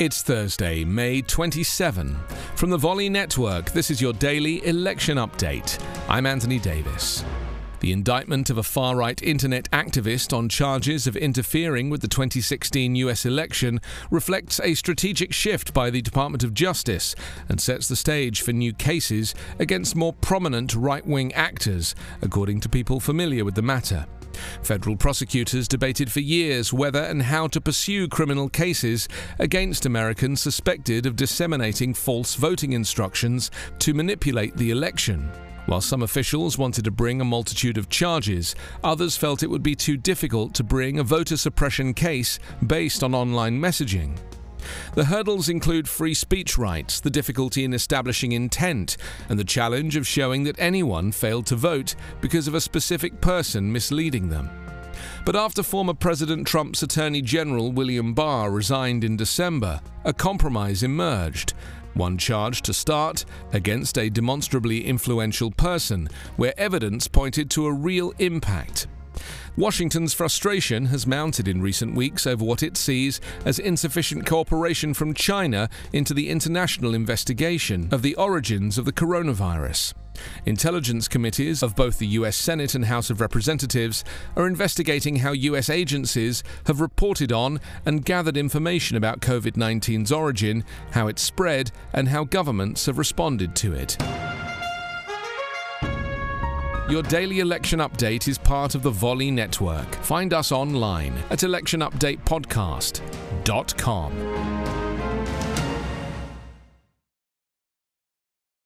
It's Thursday, May 27. From the Volley Network, this is your daily election update. I'm Anthony Davis. The indictment of a far right internet activist on charges of interfering with the 2016 US election reflects a strategic shift by the Department of Justice and sets the stage for new cases against more prominent right wing actors, according to people familiar with the matter. Federal prosecutors debated for years whether and how to pursue criminal cases against Americans suspected of disseminating false voting instructions to manipulate the election. While some officials wanted to bring a multitude of charges, others felt it would be too difficult to bring a voter suppression case based on online messaging. The hurdles include free speech rights, the difficulty in establishing intent, and the challenge of showing that anyone failed to vote because of a specific person misleading them. But after former President Trump's Attorney General William Barr resigned in December, a compromise emerged. One charge to start against a demonstrably influential person, where evidence pointed to a real impact. Washington's frustration has mounted in recent weeks over what it sees as insufficient cooperation from China into the international investigation of the origins of the coronavirus. Intelligence committees of both the US Senate and House of Representatives are investigating how US agencies have reported on and gathered information about COVID 19's origin, how it spread, and how governments have responded to it. Your daily election update is part of the Volley Network. Find us online at electionupdatepodcast.com.